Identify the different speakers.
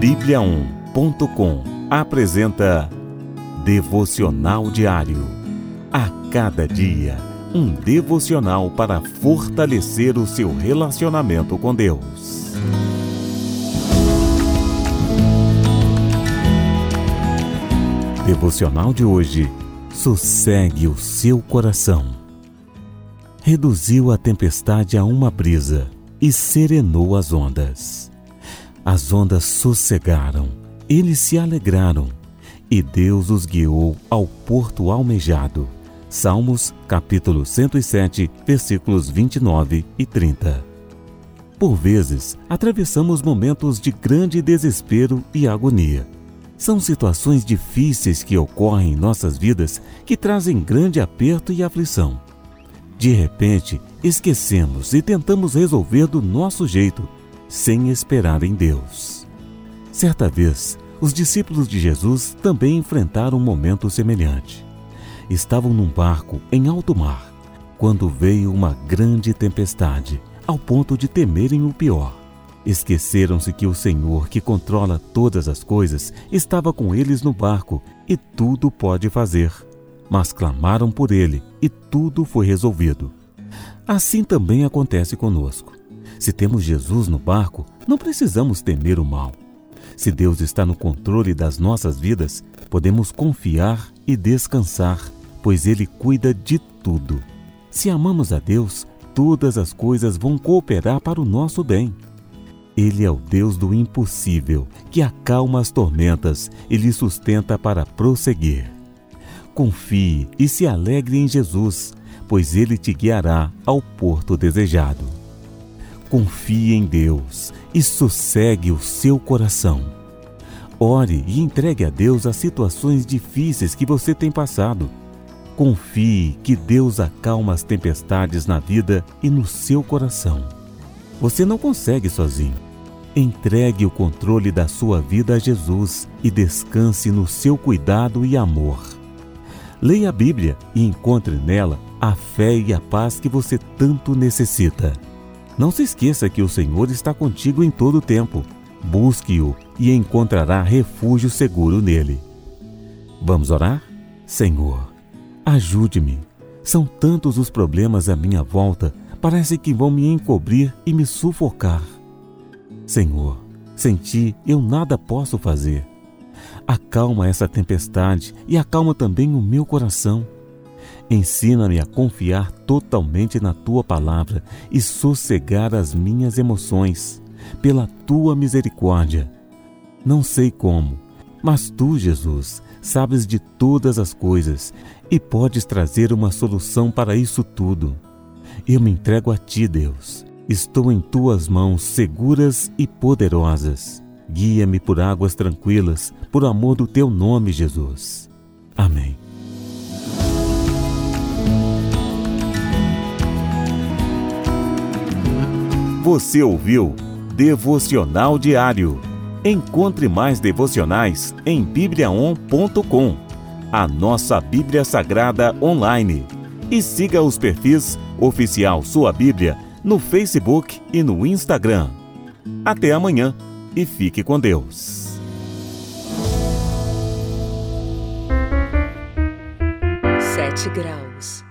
Speaker 1: Bíblia1.com apresenta Devocional Diário. A cada dia, um devocional para fortalecer o seu relacionamento com Deus. Devocional de hoje. Sossegue o seu coração. Reduziu a tempestade a uma brisa e serenou as ondas. As ondas sossegaram, eles se alegraram, e Deus os guiou ao porto almejado. Salmos, capítulo 107, versículos 29 e 30. Por vezes, atravessamos momentos de grande desespero e agonia. São situações difíceis que ocorrem em nossas vidas que trazem grande aperto e aflição. De repente, esquecemos e tentamos resolver do nosso jeito, sem esperar em Deus. Certa vez, os discípulos de Jesus também enfrentaram um momento semelhante. Estavam num barco em alto mar, quando veio uma grande tempestade, ao ponto de temerem o pior. Esqueceram-se que o Senhor, que controla todas as coisas, estava com eles no barco e tudo pode fazer. Mas clamaram por ele e tudo foi resolvido. Assim também acontece conosco. Se temos Jesus no barco, não precisamos temer o mal. Se Deus está no controle das nossas vidas, podemos confiar e descansar, pois Ele cuida de tudo. Se amamos a Deus, todas as coisas vão cooperar para o nosso bem. Ele é o Deus do impossível, que acalma as tormentas e lhe sustenta para prosseguir. Confie e se alegre em Jesus, pois ele te guiará ao porto desejado. Confie em Deus e sossegue o seu coração. Ore e entregue a Deus as situações difíceis que você tem passado. Confie que Deus acalma as tempestades na vida e no seu coração. Você não consegue sozinho. Entregue o controle da sua vida a Jesus e descanse no seu cuidado e amor. Leia a Bíblia e encontre nela a fé e a paz que você tanto necessita. Não se esqueça que o Senhor está contigo em todo o tempo. Busque-o e encontrará refúgio seguro nele. Vamos orar? Senhor, ajude-me. São tantos os problemas à minha volta, parece que vão me encobrir e me sufocar. Senhor, sem ti eu nada posso fazer. Acalma essa tempestade e acalma também o meu coração. Ensina-me a confiar totalmente na tua palavra e sossegar as minhas emoções, pela tua misericórdia. Não sei como, mas tu, Jesus, sabes de todas as coisas e podes trazer uma solução para isso tudo. Eu me entrego a ti, Deus Estou em tuas mãos seguras e poderosas. Guia-me por águas tranquilas, por amor do teu nome, Jesus. Amém. Você ouviu Devocional Diário. Encontre mais devocionais em bibliaon.com, a nossa Bíblia Sagrada online. E siga os perfis Oficial Sua Bíblia no Facebook e no Instagram. Até amanhã e fique com Deus.
Speaker 2: Sete graus.